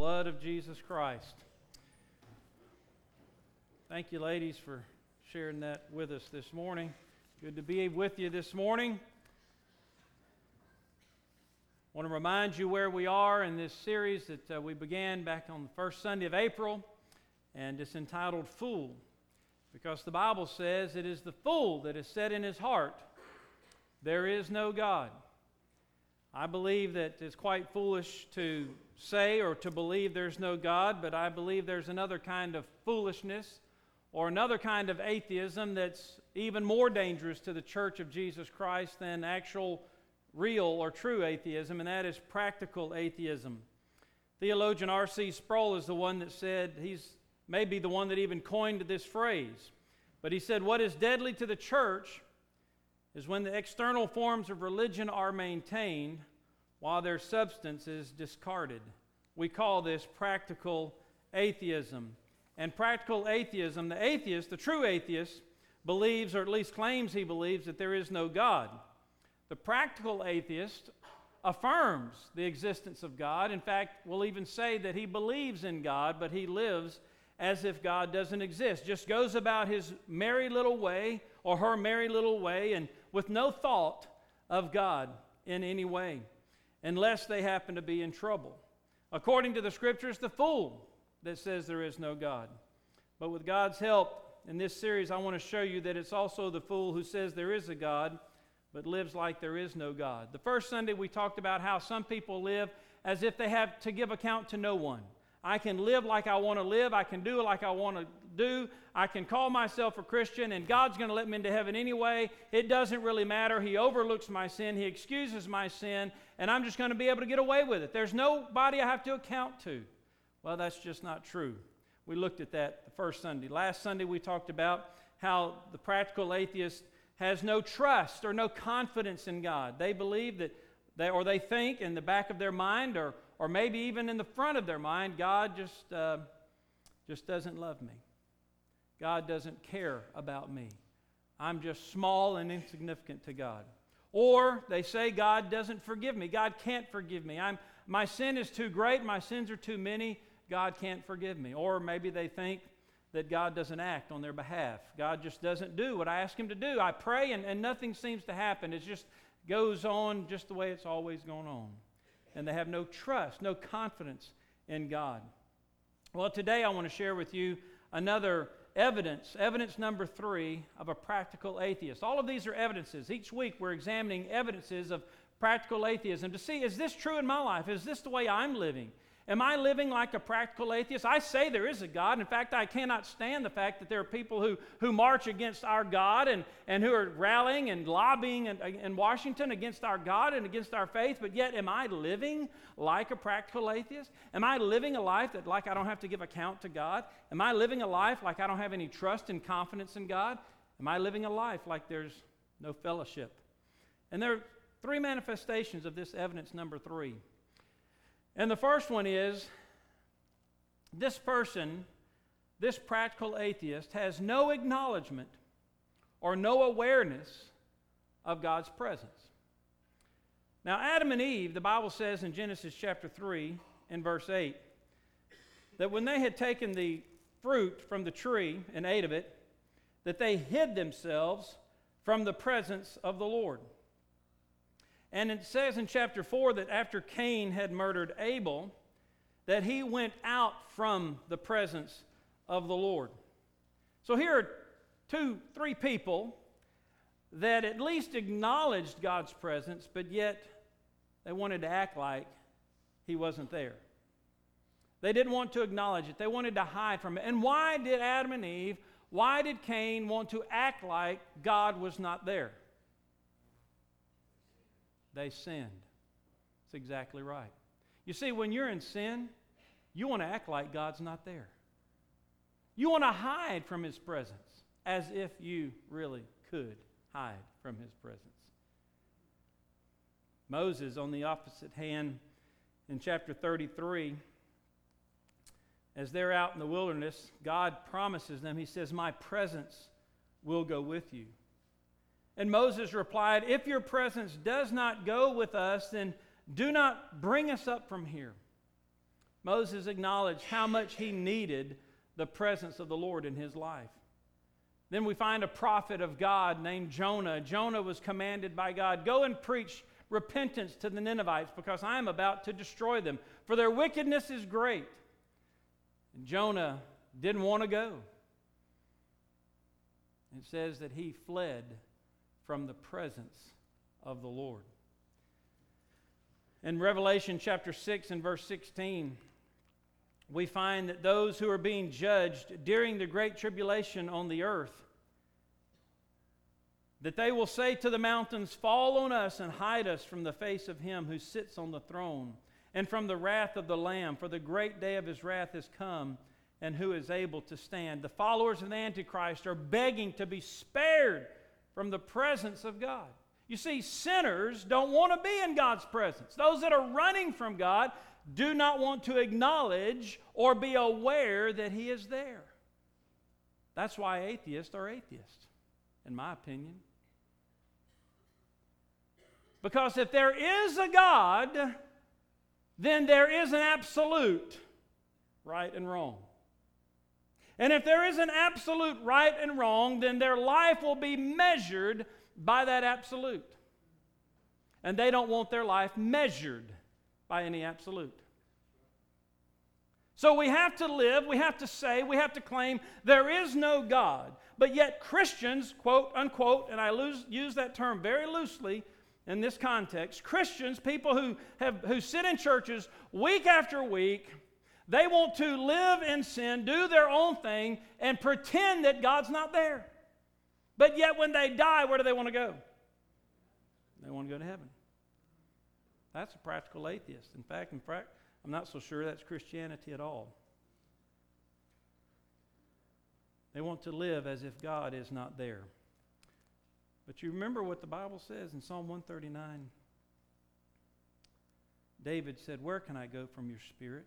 blood of Jesus Christ. Thank you, ladies, for sharing that with us this morning. Good to be with you this morning. I want to remind you where we are in this series that uh, we began back on the first Sunday of April, and it's entitled Fool, because the Bible says it is the fool that has said in his heart, There is no God. I believe that it's quite foolish to say or to believe there's no God, but I believe there's another kind of foolishness or another kind of atheism that's even more dangerous to the church of Jesus Christ than actual real or true atheism, and that is practical atheism. Theologian R.C. Sproul is the one that said, he's maybe the one that even coined this phrase, but he said, What is deadly to the church is when the external forms of religion are maintained while their substance is discarded. We call this practical atheism. And practical atheism, the atheist, the true atheist, believes, or at least claims he believes, that there is no God. The practical atheist affirms the existence of God. In fact, will even say that he believes in God, but he lives as if God doesn't exist. Just goes about his merry little way or her merry little way and with no thought of God in any way, unless they happen to be in trouble. According to the scriptures, the fool that says there is no God. But with God's help in this series, I want to show you that it's also the fool who says there is a God, but lives like there is no God. The first Sunday, we talked about how some people live as if they have to give account to no one. I can live like I want to live. I can do like I want to do. I can call myself a Christian, and God's going to let me into heaven anyway. It doesn't really matter. He overlooks my sin, He excuses my sin, and I'm just going to be able to get away with it. There's nobody I have to account to. Well, that's just not true. We looked at that the first Sunday. Last Sunday, we talked about how the practical atheist has no trust or no confidence in God. They believe that, they, or they think in the back of their mind, or or maybe even in the front of their mind, God just, uh, just doesn't love me. God doesn't care about me. I'm just small and insignificant to God. Or they say God doesn't forgive me. God can't forgive me. I'm, my sin is too great. My sins are too many. God can't forgive me. Or maybe they think that God doesn't act on their behalf. God just doesn't do what I ask Him to do. I pray and, and nothing seems to happen. It just goes on just the way it's always gone on and they have no trust, no confidence in God. Well, today I want to share with you another evidence, evidence number three of a practical atheist. All of these are evidences. Each week we're examining evidences of practical atheism to see is this true in my life? Is this the way I'm living? Am I living like a practical atheist? I say there is a God. In fact, I cannot stand the fact that there are people who, who march against our God and, and who are rallying and lobbying in, in Washington against our God and against our faith. But yet, am I living like a practical atheist? Am I living a life that like I don't have to give account to God? Am I living a life like I don't have any trust and confidence in God? Am I living a life like there's no fellowship? And there are three manifestations of this evidence number three. And the first one is this person, this practical atheist, has no acknowledgement or no awareness of God's presence. Now, Adam and Eve, the Bible says in Genesis chapter 3 and verse 8, that when they had taken the fruit from the tree and ate of it, that they hid themselves from the presence of the Lord. And it says in chapter 4 that after Cain had murdered Abel, that he went out from the presence of the Lord. So here are two, three people that at least acknowledged God's presence, but yet they wanted to act like he wasn't there. They didn't want to acknowledge it, they wanted to hide from it. And why did Adam and Eve, why did Cain want to act like God was not there? They sinned. That's exactly right. You see, when you're in sin, you want to act like God's not there. You want to hide from His presence as if you really could hide from His presence. Moses, on the opposite hand, in chapter 33, as they're out in the wilderness, God promises them, He says, My presence will go with you. And Moses replied, If your presence does not go with us, then do not bring us up from here. Moses acknowledged how much he needed the presence of the Lord in his life. Then we find a prophet of God named Jonah. Jonah was commanded by God go and preach repentance to the Ninevites because I am about to destroy them, for their wickedness is great. And Jonah didn't want to go. It says that he fled from the presence of the Lord. In Revelation chapter 6 and verse 16, we find that those who are being judged during the great tribulation on the earth that they will say to the mountains fall on us and hide us from the face of him who sits on the throne and from the wrath of the lamb for the great day of his wrath has come and who is able to stand the followers of the antichrist are begging to be spared from the presence of god you see sinners don't want to be in god's presence those that are running from god do not want to acknowledge or be aware that He is there. That's why atheists are atheists, in my opinion. Because if there is a God, then there is an absolute right and wrong. And if there is an absolute right and wrong, then their life will be measured by that absolute. And they don't want their life measured by any absolute. So we have to live, we have to say, we have to claim there is no God. But yet, Christians, quote unquote, and I lose, use that term very loosely in this context, Christians, people who, have, who sit in churches week after week, they want to live in sin, do their own thing, and pretend that God's not there. But yet, when they die, where do they want to go? They want to go to heaven. That's a practical atheist. In fact, in fact, I'm not so sure that's Christianity at all. They want to live as if God is not there. But you remember what the Bible says in Psalm 139? David said, Where can I go from your spirit?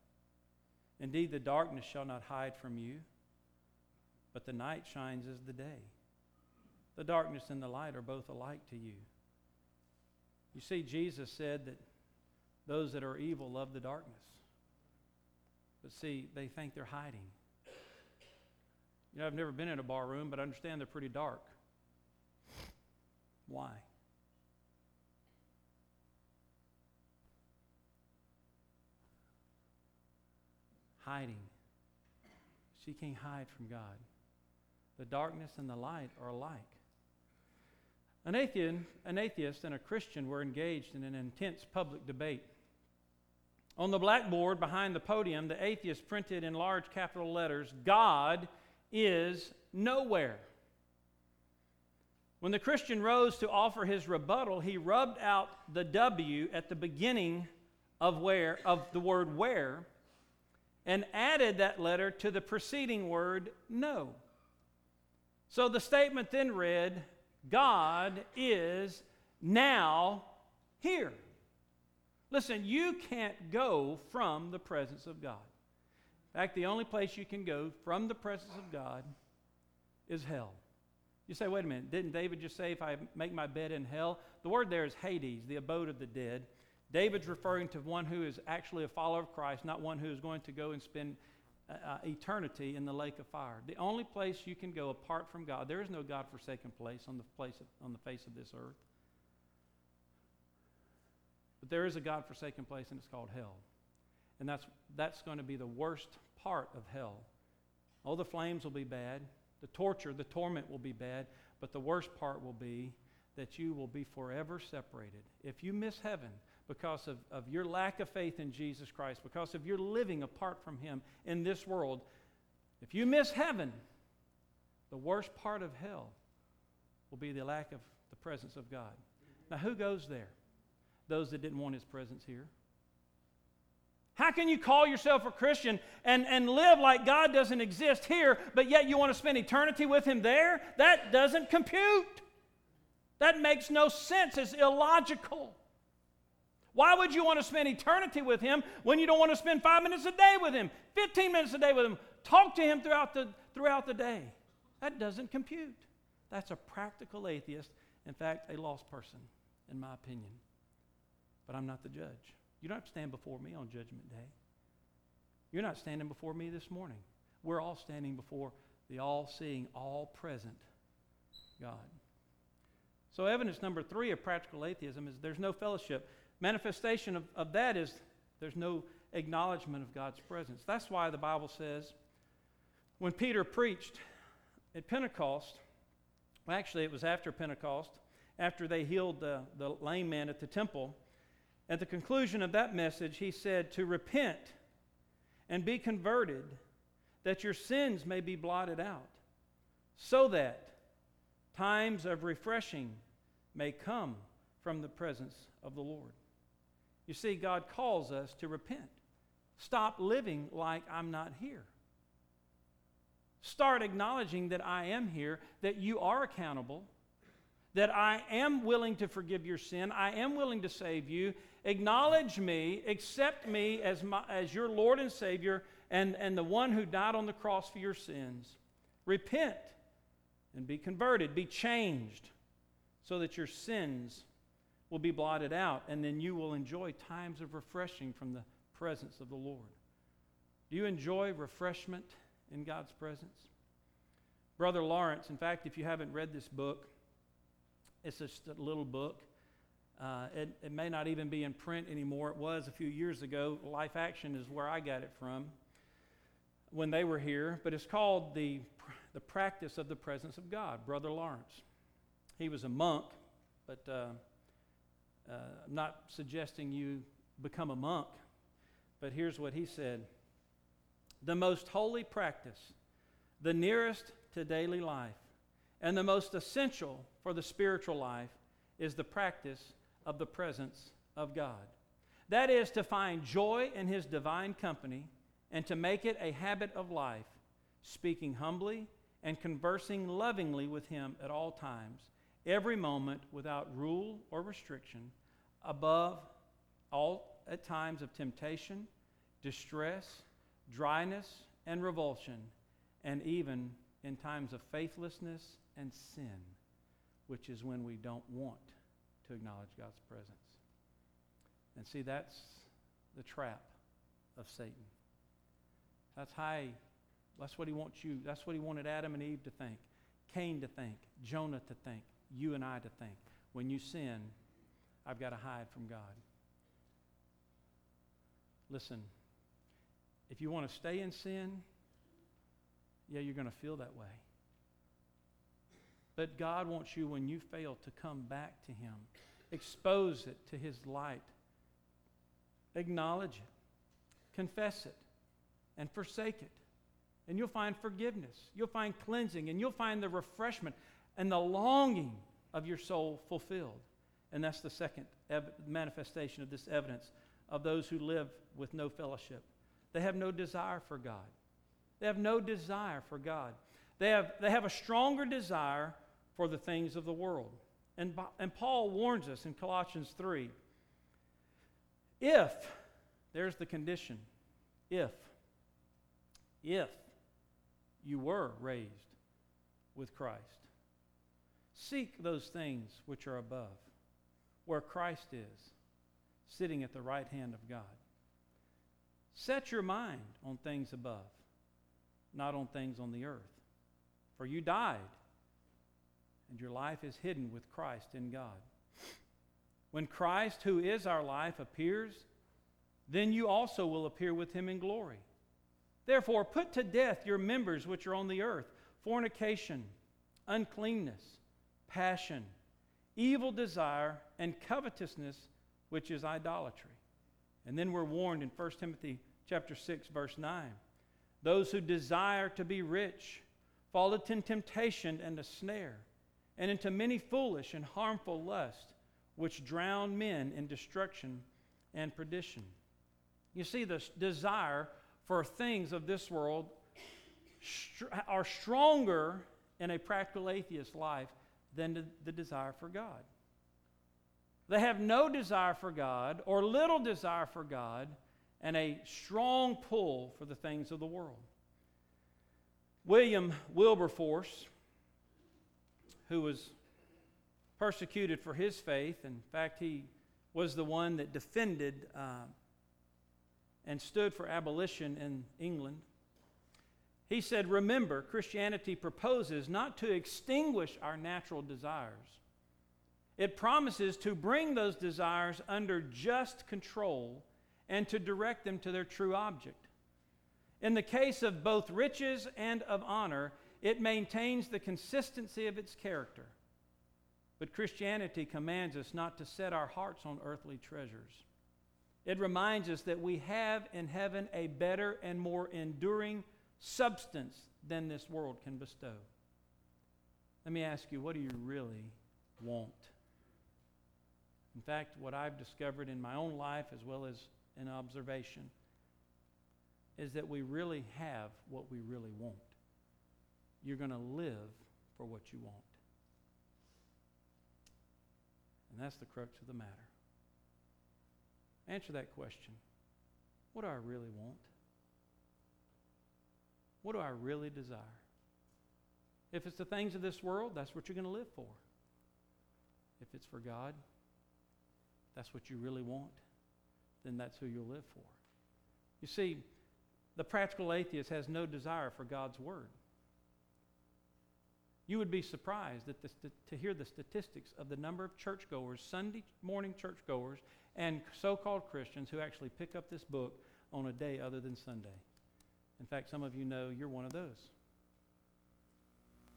Indeed, the darkness shall not hide from you, but the night shines as the day. The darkness and the light are both alike to you. You see, Jesus said that those that are evil love the darkness. But see, they think they're hiding. You know, I've never been in a bar room, but I understand they're pretty dark. Why? Hiding. She can't hide from God. The darkness and the light are alike. An atheist, an atheist and a Christian were engaged in an intense public debate. On the blackboard behind the podium, the atheist printed in large capital letters God is nowhere. When the Christian rose to offer his rebuttal, he rubbed out the W at the beginning of where of the word where and added that letter to the preceding word no. So the statement then read, God is now here. Listen, you can't go from the presence of God. In fact, the only place you can go from the presence of God is hell. You say, wait a minute, didn't David just say, if I make my bed in hell? The word there is Hades, the abode of the dead. David's referring to one who is actually a follower of Christ, not one who is going to go and spend uh, uh eternity in the lake of fire. The only place you can go apart from God, there is no God forsaken place on the, place of, on the face of this earth. But there is a God forsaken place, and it's called hell. And that's, that's going to be the worst part of hell. Oh, the flames will be bad. The torture, the torment will be bad. But the worst part will be that you will be forever separated. If you miss heaven because of, of your lack of faith in Jesus Christ, because of your living apart from Him in this world, if you miss heaven, the worst part of hell will be the lack of the presence of God. Now, who goes there? those that didn't want his presence here? How can you call yourself a Christian and, and live like God doesn't exist here, but yet you want to spend eternity with Him there? That doesn't compute. That makes no sense. It's illogical. Why would you want to spend eternity with Him when you don't want to spend five minutes a day with Him, 15 minutes a day with Him? Talk to Him throughout the, throughout the day. That doesn't compute. That's a practical atheist. In fact, a lost person, in my opinion. But I'm not the judge. You don't have to stand before me on Judgment Day. You're not standing before me this morning. We're all standing before the all seeing, all present God. So, evidence number three of practical atheism is there's no fellowship. Manifestation of, of that is there's no acknowledgement of God's presence. That's why the Bible says when Peter preached at Pentecost, well, actually, it was after Pentecost, after they healed the, the lame man at the temple, at the conclusion of that message, he said, To repent and be converted, that your sins may be blotted out, so that times of refreshing may come from the presence of the Lord. You see, God calls us to repent. Stop living like I'm not here. Start acknowledging that I am here, that you are accountable, that I am willing to forgive your sin, I am willing to save you. Acknowledge me, accept me as, my, as your Lord and Savior and, and the one who died on the cross for your sins. Repent and be converted, be changed, so that your sins will be blotted out, and then you will enjoy times of refreshing from the presence of the Lord. Do you enjoy refreshment in God's presence? Brother Lawrence, in fact, if you haven't read this book, it's just a little book. Uh, it, it may not even be in print anymore. It was a few years ago. Life Action is where I got it from when they were here, but it's called the, the Practice of the Presence of God, Brother Lawrence. He was a monk, but uh, uh, I'm not suggesting you become a monk, but here's what he said The most holy practice, the nearest to daily life, and the most essential for the spiritual life is the practice of the presence of God. That is to find joy in His divine company and to make it a habit of life, speaking humbly and conversing lovingly with Him at all times, every moment without rule or restriction, above all at times of temptation, distress, dryness, and revulsion, and even in times of faithlessness and sin, which is when we don't want to acknowledge God's presence. And see, that's the trap of Satan. That's how he, that's what he wants you, that's what he wanted Adam and Eve to think, Cain to think, Jonah to think, you and I to think. When you sin, I've got to hide from God. Listen, if you want to stay in sin, yeah, you're going to feel that way. But God wants you, when you fail, to come back to Him, expose it to His light, acknowledge it, confess it, and forsake it. And you'll find forgiveness, you'll find cleansing, and you'll find the refreshment and the longing of your soul fulfilled. And that's the second ev- manifestation of this evidence of those who live with no fellowship. They have no desire for God. They have no desire for God. They have, they have a stronger desire for the things of the world. And, and Paul warns us in Colossians 3 if, there's the condition, if, if you were raised with Christ, seek those things which are above, where Christ is, sitting at the right hand of God. Set your mind on things above, not on things on the earth. For you died and your life is hidden with Christ in God. When Christ, who is our life, appears, then you also will appear with him in glory. Therefore, put to death your members which are on the earth fornication, uncleanness, passion, evil desire, and covetousness, which is idolatry. And then we're warned in 1 Timothy chapter 6 verse 9. Those who desire to be rich fall into temptation and a snare and into many foolish and harmful lusts, which drown men in destruction and perdition. You see, the desire for things of this world are stronger in a practical atheist life than the desire for God. They have no desire for God or little desire for God and a strong pull for the things of the world. William Wilberforce, who was persecuted for his faith, in fact, he was the one that defended uh, and stood for abolition in England. He said, Remember, Christianity proposes not to extinguish our natural desires. It promises to bring those desires under just control and to direct them to their true object. In the case of both riches and of honor, it maintains the consistency of its character. But Christianity commands us not to set our hearts on earthly treasures. It reminds us that we have in heaven a better and more enduring substance than this world can bestow. Let me ask you, what do you really want? In fact, what I've discovered in my own life as well as in observation is that we really have what we really want. You're going to live for what you want. And that's the crux of the matter. Answer that question. What do I really want? What do I really desire? If it's the things of this world, that's what you're going to live for. If it's for God, that's what you really want, then that's who you'll live for. You see, the practical atheist has no desire for God's Word. You would be surprised the, to hear the statistics of the number of churchgoers, Sunday morning churchgoers, and so called Christians who actually pick up this book on a day other than Sunday. In fact, some of you know you're one of those.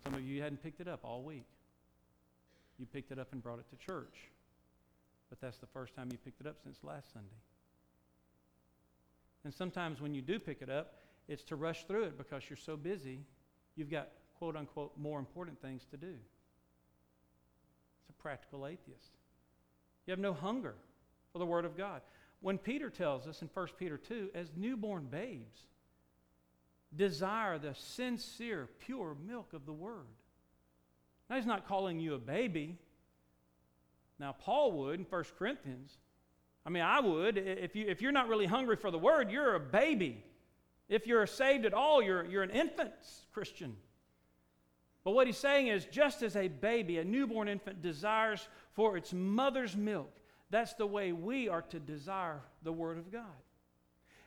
Some of you hadn't picked it up all week. You picked it up and brought it to church. But that's the first time you picked it up since last Sunday. And sometimes when you do pick it up, it's to rush through it because you're so busy, you've got quote unquote more important things to do. It's a practical atheist. You have no hunger for the Word of God. When Peter tells us in 1 Peter 2, as newborn babes, desire the sincere, pure milk of the Word. Now, he's not calling you a baby. Now, Paul would in 1 Corinthians. I mean, I would. If, you, if you're not really hungry for the Word, you're a baby. If you're saved at all, you're, you're an infant Christian. But what he's saying is just as a baby, a newborn infant, desires for its mother's milk, that's the way we are to desire the Word of God.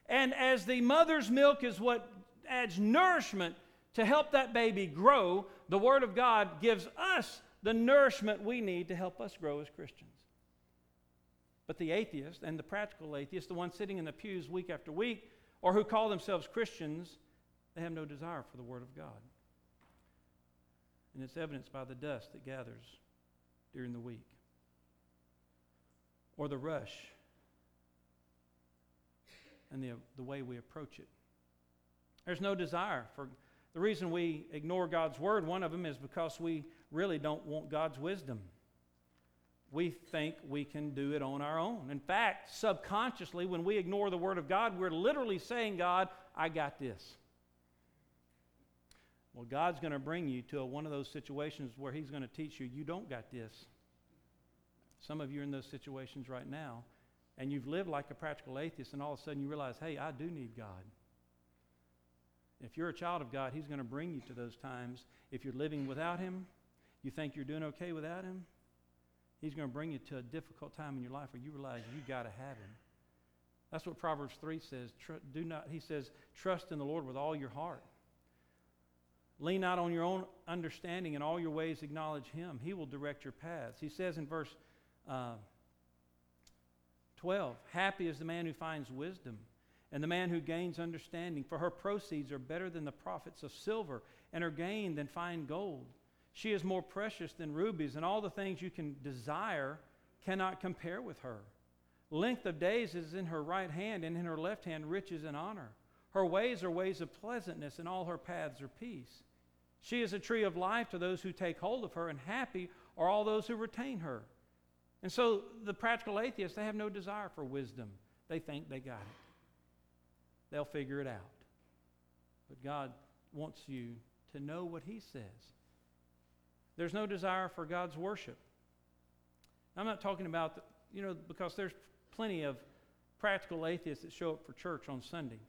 And as the mother's milk is what adds nourishment to help that baby grow, the Word of God gives us the nourishment we need to help us grow as Christians. But the atheist and the practical atheist, the ones sitting in the pews week after week, or who call themselves Christians, they have no desire for the Word of God. And it's evidenced by the dust that gathers during the week or the rush and the, the way we approach it. There's no desire for the reason we ignore God's word, one of them is because we really don't want God's wisdom. We think we can do it on our own. In fact, subconsciously, when we ignore the word of God, we're literally saying, God, I got this. Well, God's going to bring you to a, one of those situations where He's going to teach you, you don't got this. Some of you are in those situations right now, and you've lived like a practical atheist, and all of a sudden you realize, hey, I do need God. If you're a child of God, He's going to bring you to those times. If you're living without Him, you think you're doing okay without Him, He's going to bring you to a difficult time in your life where you realize you've got to have Him. That's what Proverbs 3 says. do not, he says, trust in the Lord with all your heart. Lean not on your own understanding. In all your ways, acknowledge Him. He will direct your paths. He says in verse uh, 12 Happy is the man who finds wisdom and the man who gains understanding, for her proceeds are better than the profits of silver, and her gain than fine gold. She is more precious than rubies, and all the things you can desire cannot compare with her. Length of days is in her right hand, and in her left hand riches and honor. Her ways are ways of pleasantness, and all her paths are peace. She is a tree of life to those who take hold of her, and happy are all those who retain her. And so the practical atheists, they have no desire for wisdom. They think they got it. they'll figure it out. But God wants you to know what He says. There's no desire for God's worship. I'm not talking about, the, you know, because there's plenty of practical atheists that show up for church on Sunday.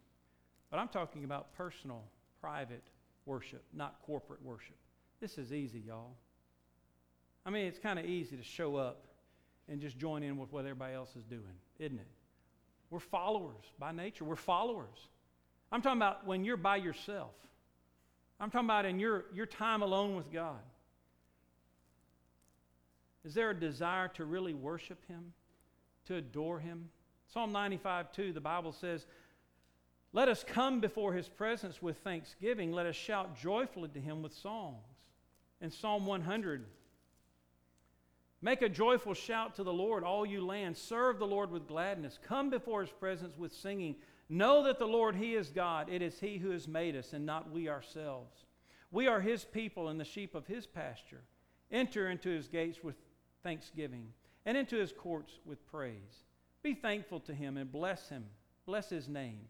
But I'm talking about personal, private worship, not corporate worship. This is easy, y'all. I mean, it's kind of easy to show up and just join in with what everybody else is doing, isn't it? We're followers by nature. We're followers. I'm talking about when you're by yourself. I'm talking about in your, your time alone with God. Is there a desire to really worship Him, to adore Him? Psalm 95 2, the Bible says, Let us come before His presence with thanksgiving. Let us shout joyfully to Him with songs. And Psalm 100, Make a joyful shout to the Lord, all you lands. Serve the Lord with gladness. Come before his presence with singing. Know that the Lord, he is God. It is he who has made us, and not we ourselves. We are his people and the sheep of his pasture. Enter into his gates with thanksgiving and into his courts with praise. Be thankful to him and bless him. Bless his name.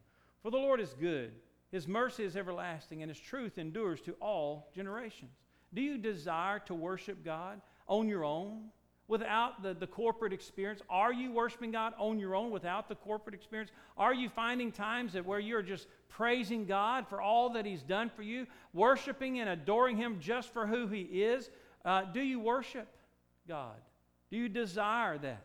For the Lord is good. His mercy is everlasting, and his truth endures to all generations. Do you desire to worship God on your own? Without the, the corporate experience? Are you worshiping God on your own without the corporate experience? Are you finding times that where you're just praising God for all that He's done for you, worshiping and adoring Him just for who He is? Uh, do you worship God? Do you desire that?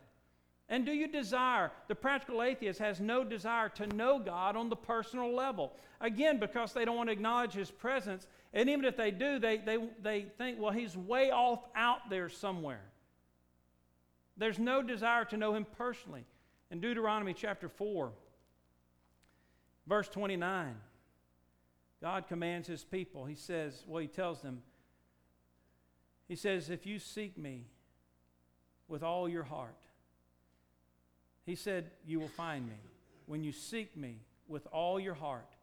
And do you desire? The practical atheist has no desire to know God on the personal level. Again, because they don't want to acknowledge His presence. And even if they do, they, they, they think, well, He's way off out there somewhere. There's no desire to know him personally. In Deuteronomy chapter 4, verse 29, God commands his people. He says, well, he tells them, he says, if you seek me with all your heart, he said, you will find me. When you seek me with all your heart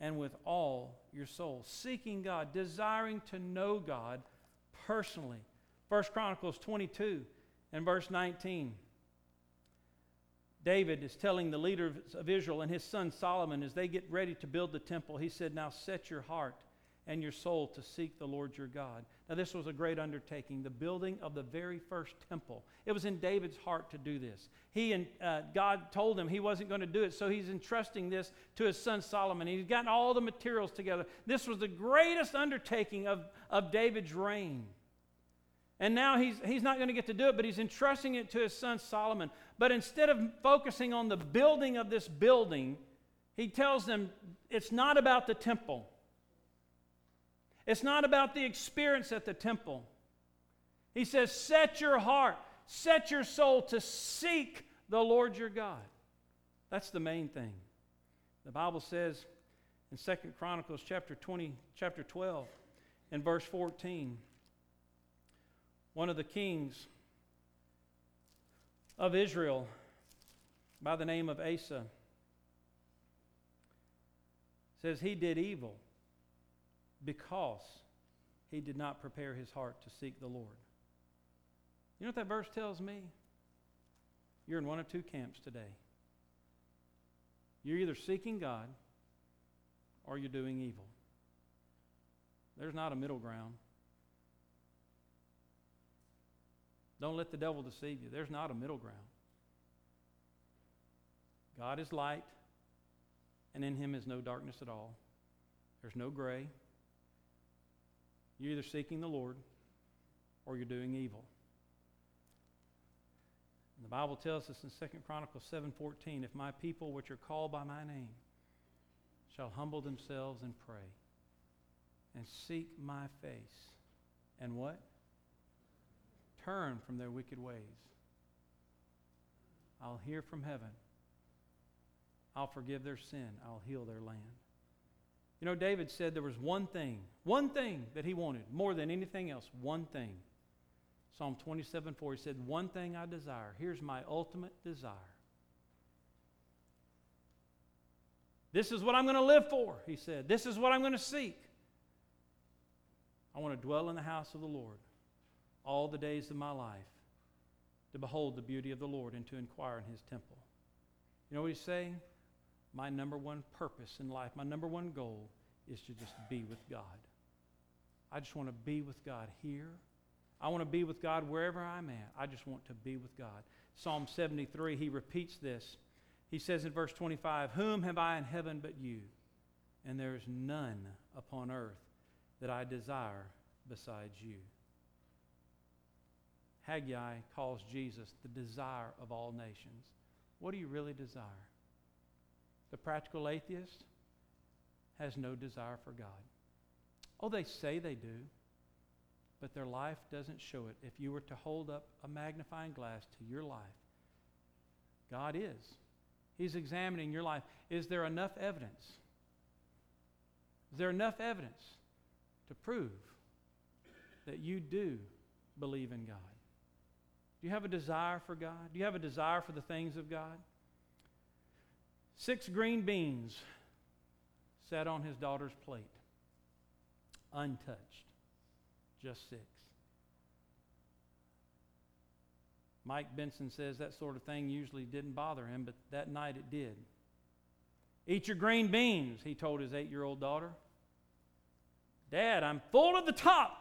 and with all your soul, seeking God, desiring to know God personally. First Chronicles 22 in verse 19, David is telling the leader of Israel and his son Solomon as they get ready to build the temple, he said, Now set your heart and your soul to seek the Lord your God. Now, this was a great undertaking, the building of the very first temple. It was in David's heart to do this. He and uh, God told him he wasn't going to do it, so he's entrusting this to his son Solomon. He's gotten all the materials together. This was the greatest undertaking of, of David's reign. And now he's, he's not going to get to do it, but he's entrusting it to his son Solomon. But instead of focusing on the building of this building, he tells them it's not about the temple. It's not about the experience at the temple. He says, Set your heart, set your soul to seek the Lord your God. That's the main thing. The Bible says in Second Chronicles chapter 20, chapter 12, and verse 14 one of the kings of Israel by the name of Asa says he did evil because he did not prepare his heart to seek the Lord. You know what that verse tells me? You're in one of two camps today. You're either seeking God or you're doing evil. There's not a middle ground. Don't let the devil deceive you. There's not a middle ground. God is light, and in him is no darkness at all. There's no gray. You're either seeking the Lord or you're doing evil. And the Bible tells us in 2 Chronicles 7:14, if my people which are called by my name shall humble themselves and pray and seek my face and what? Turn from their wicked ways. I'll hear from heaven. I'll forgive their sin. I'll heal their land. You know, David said there was one thing, one thing that he wanted more than anything else, one thing. Psalm 27 4, he said, One thing I desire. Here's my ultimate desire. This is what I'm going to live for, he said. This is what I'm going to seek. I want to dwell in the house of the Lord all the days of my life to behold the beauty of the Lord and to inquire in his temple. You know what he's saying? my number one purpose in life, my number one goal is to just be with God. I just want to be with God here. I want to be with God wherever I'm at. I just want to be with God. Psalm 73, he repeats this. He says in verse 25, Whom have I in heaven but you? And there is none upon earth that I desire besides you. Haggai calls Jesus the desire of all nations. What do you really desire? The practical atheist has no desire for God. Oh, they say they do, but their life doesn't show it. If you were to hold up a magnifying glass to your life, God is. He's examining your life. Is there enough evidence? Is there enough evidence to prove that you do believe in God? Do you have a desire for God? Do you have a desire for the things of God? Six green beans sat on his daughter's plate, untouched. Just six. Mike Benson says that sort of thing usually didn't bother him, but that night it did. Eat your green beans, he told his eight year old daughter. Dad, I'm full to the top.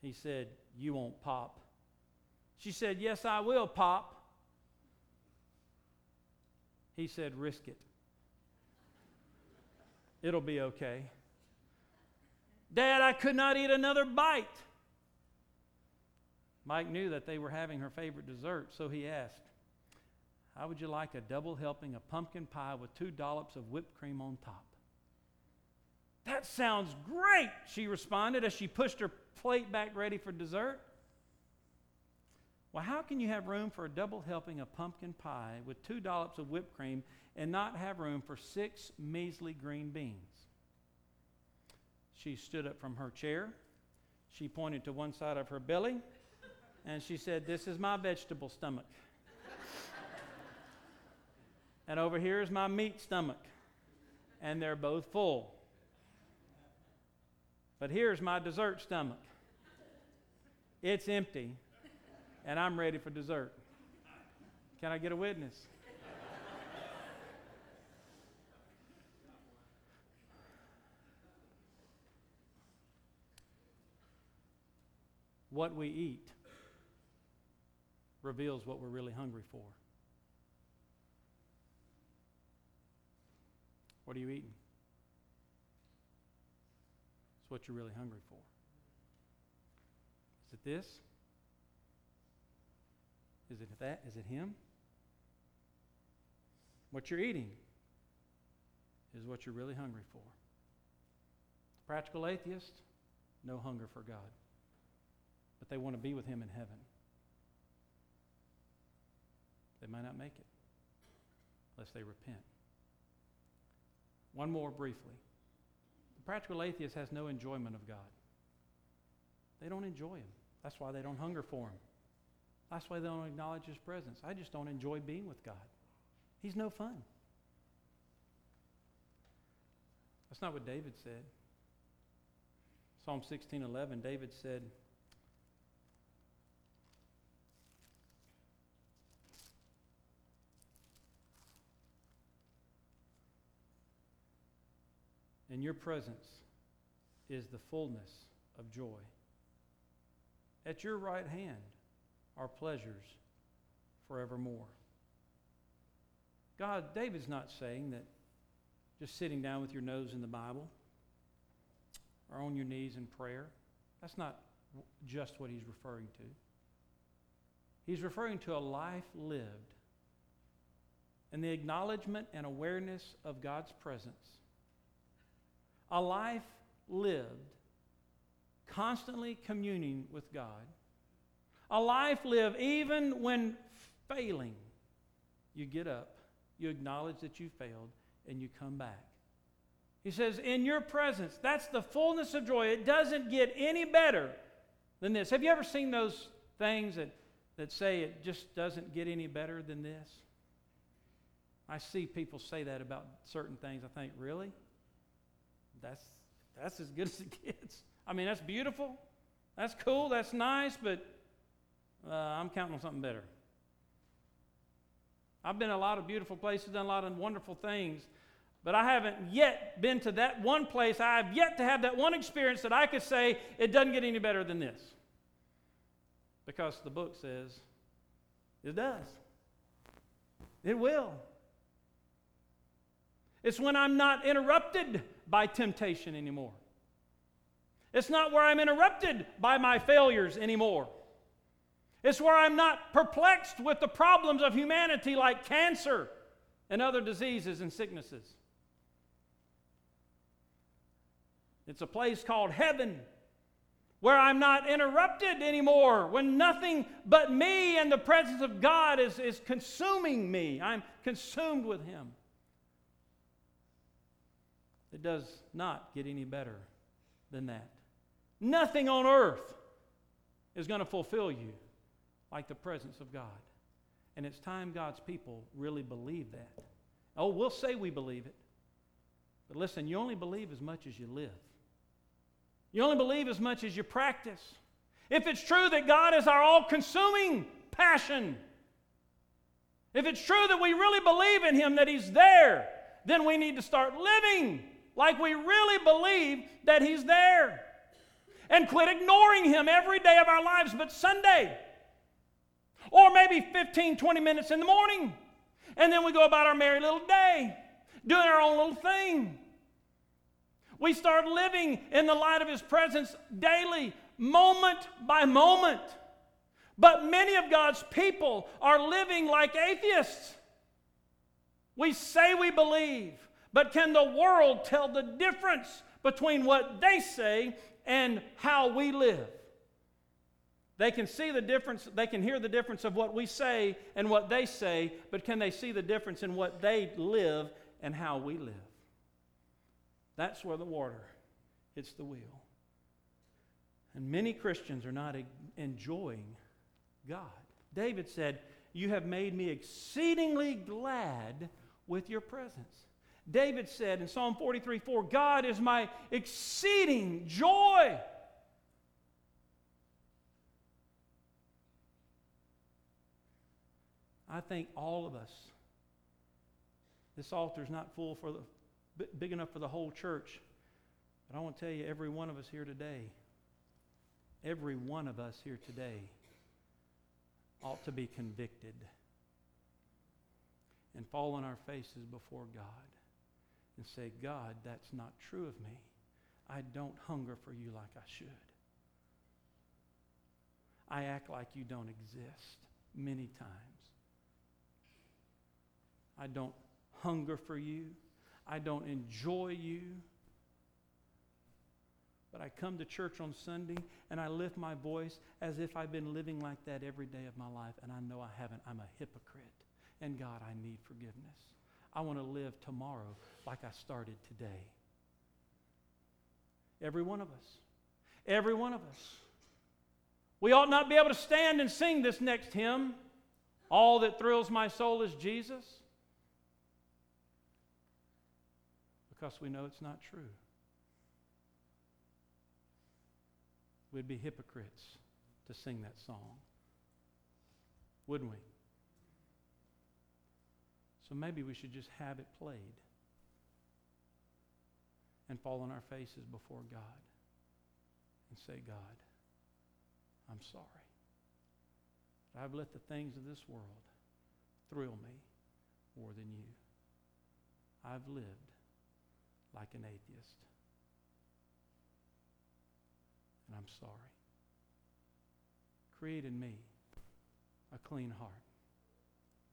He said, You won't pop. She said, Yes, I will pop. He said, Risk it. It'll be okay. Dad, I could not eat another bite. Mike knew that they were having her favorite dessert, so he asked, How would you like a double helping of pumpkin pie with two dollops of whipped cream on top? That sounds great, she responded as she pushed her plate back ready for dessert. Well, how can you have room for a double helping of pumpkin pie with two dollops of whipped cream and not have room for six measly green beans? She stood up from her chair. She pointed to one side of her belly and she said, This is my vegetable stomach. and over here is my meat stomach. And they're both full. But here's my dessert stomach. It's empty, and I'm ready for dessert. Can I get a witness? what we eat reveals what we're really hungry for. What are you eating? What you're really hungry for. Is it this? Is it that? Is it him? What you're eating is what you're really hungry for. Practical atheist, no hunger for God. But they want to be with him in heaven. They might not make it unless they repent. One more briefly. The practical atheist has no enjoyment of God. They don't enjoy Him. That's why they don't hunger for Him. That's why they don't acknowledge His presence. I just don't enjoy being with God. He's no fun. That's not what David said. Psalm 16:11 David said, In your presence is the fullness of joy. At your right hand are pleasures forevermore. God, David's not saying that just sitting down with your nose in the Bible or on your knees in prayer, that's not just what he's referring to. He's referring to a life lived and the acknowledgement and awareness of God's presence a life lived constantly communing with God, a life lived even when failing. You get up, you acknowledge that you failed, and you come back. He says, In your presence, that's the fullness of joy. It doesn't get any better than this. Have you ever seen those things that, that say it just doesn't get any better than this? I see people say that about certain things. I think, really? That's, that's as good as it gets. I mean, that's beautiful. That's cool. That's nice, but uh, I'm counting on something better. I've been a lot of beautiful places, done a lot of wonderful things, but I haven't yet been to that one place. I have yet to have that one experience that I could say it doesn't get any better than this. Because the book says it does. It will. It's when I'm not interrupted by temptation anymore. It's not where I'm interrupted by my failures anymore. It's where I'm not perplexed with the problems of humanity like cancer and other diseases and sicknesses. It's a place called heaven where I'm not interrupted anymore, when nothing but me and the presence of God is, is consuming me. I'm consumed with Him. It does not get any better than that. Nothing on earth is going to fulfill you like the presence of God. And it's time God's people really believe that. Oh, we'll say we believe it. But listen, you only believe as much as you live. You only believe as much as you practice. If it's true that God is our all consuming passion, if it's true that we really believe in Him, that He's there, then we need to start living like we really believe that He's there. And quit ignoring Him every day of our lives but Sunday. Or maybe 15, 20 minutes in the morning. And then we go about our merry little day, doing our own little thing. We start living in the light of His presence daily, moment by moment. But many of God's people are living like atheists. We say we believe, but can the world tell the difference between what they say and how we live? They can see the difference, they can hear the difference of what we say and what they say, but can they see the difference in what they live and how we live? That's where the water hits the wheel. And many Christians are not enjoying God. David said, You have made me exceedingly glad with your presence. David said in Psalm 43 4, God is my exceeding joy. I think all of us, this altar is not full for the big enough for the whole church. But I want to tell you, every one of us here today, every one of us here today ought to be convicted and fall on our faces before God and say, God, that's not true of me. I don't hunger for you like I should. I act like you don't exist many times. I don't hunger for you. I don't enjoy you. But I come to church on Sunday and I lift my voice as if I've been living like that every day of my life, and I know I haven't. I'm a hypocrite. And God, I need forgiveness. I want to live tomorrow like I started today. Every one of us. Every one of us. We ought not be able to stand and sing this next hymn. All that thrills my soul is Jesus. because we know it's not true. We'd be hypocrites to sing that song, wouldn't we? So maybe we should just have it played and fall on our faces before God and say, God, I'm sorry. I've let the things of this world thrill me more than you. I've lived like an atheist. And I'm sorry. Create in me a clean heart.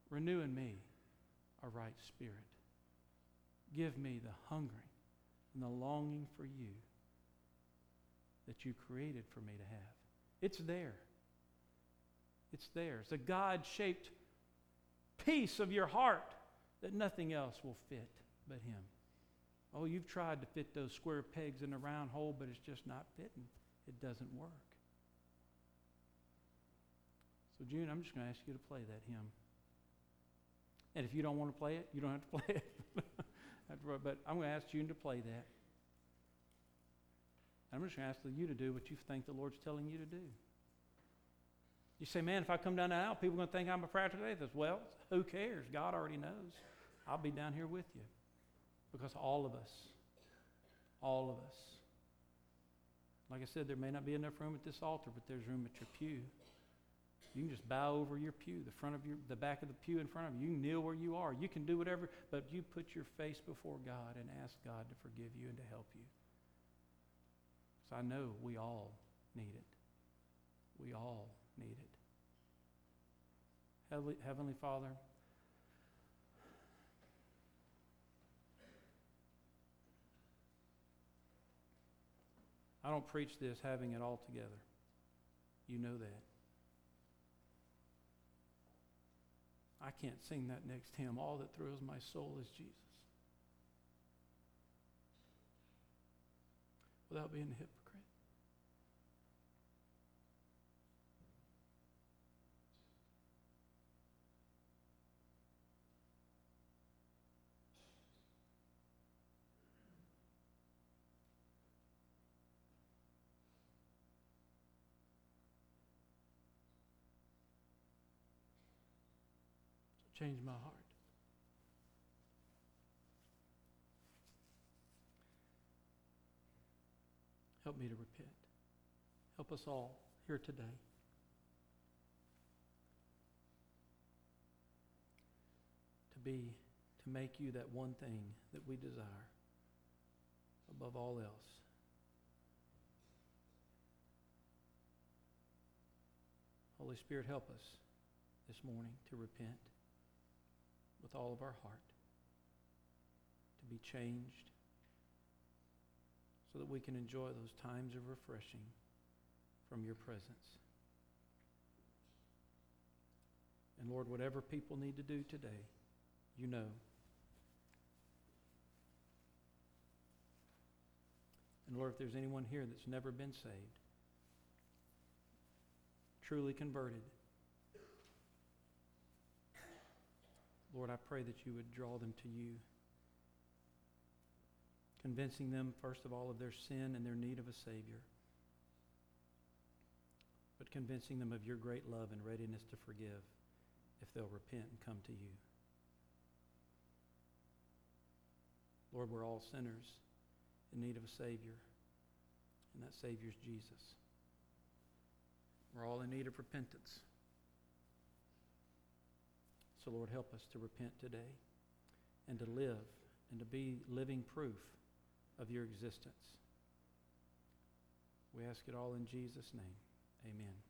Renew in me a right spirit. Give me the hungering and the longing for you that you created for me to have. It's there. It's there. It's a God shaped piece of your heart that nothing else will fit but Him. Oh, you've tried to fit those square pegs in a round hole, but it's just not fitting. It doesn't work. So, June, I'm just going to ask you to play that hymn. And if you don't want to play it, you don't have to play it. but I'm going to ask you to play that. I'm just going to ask you to do what you think the Lord's telling you to do. You say, man, if I come down that aisle, people are going to think I'm a practical atheist. Well, who cares? God already knows. I'll be down here with you. Because all of us, all of us, like I said, there may not be enough room at this altar, but there's room at your pew. You can just bow over your pew, the front of your, the back of the pew in front of you. You kneel where you are. You can do whatever, but you put your face before God and ask God to forgive you and to help you. So I know we all need it. We all need it. Heavenly Father, I don't preach this having it all together. You know that. I can't sing that next hymn. All that thrills my soul is Jesus. Without being a hypocrite. Change my heart. Help me to repent. Help us all here today. To be, to make you that one thing that we desire above all else. Holy Spirit, help us this morning to repent with all of our heart, to be changed, so that we can enjoy those times of refreshing from your presence. And Lord, whatever people need to do today, you know. And Lord, if there's anyone here that's never been saved, truly converted, Lord, I pray that you would draw them to you, convincing them, first of all, of their sin and their need of a Savior, but convincing them of your great love and readiness to forgive if they'll repent and come to you. Lord, we're all sinners in need of a Savior, and that Savior's Jesus. We're all in need of repentance. So, Lord, help us to repent today and to live and to be living proof of your existence. We ask it all in Jesus' name. Amen.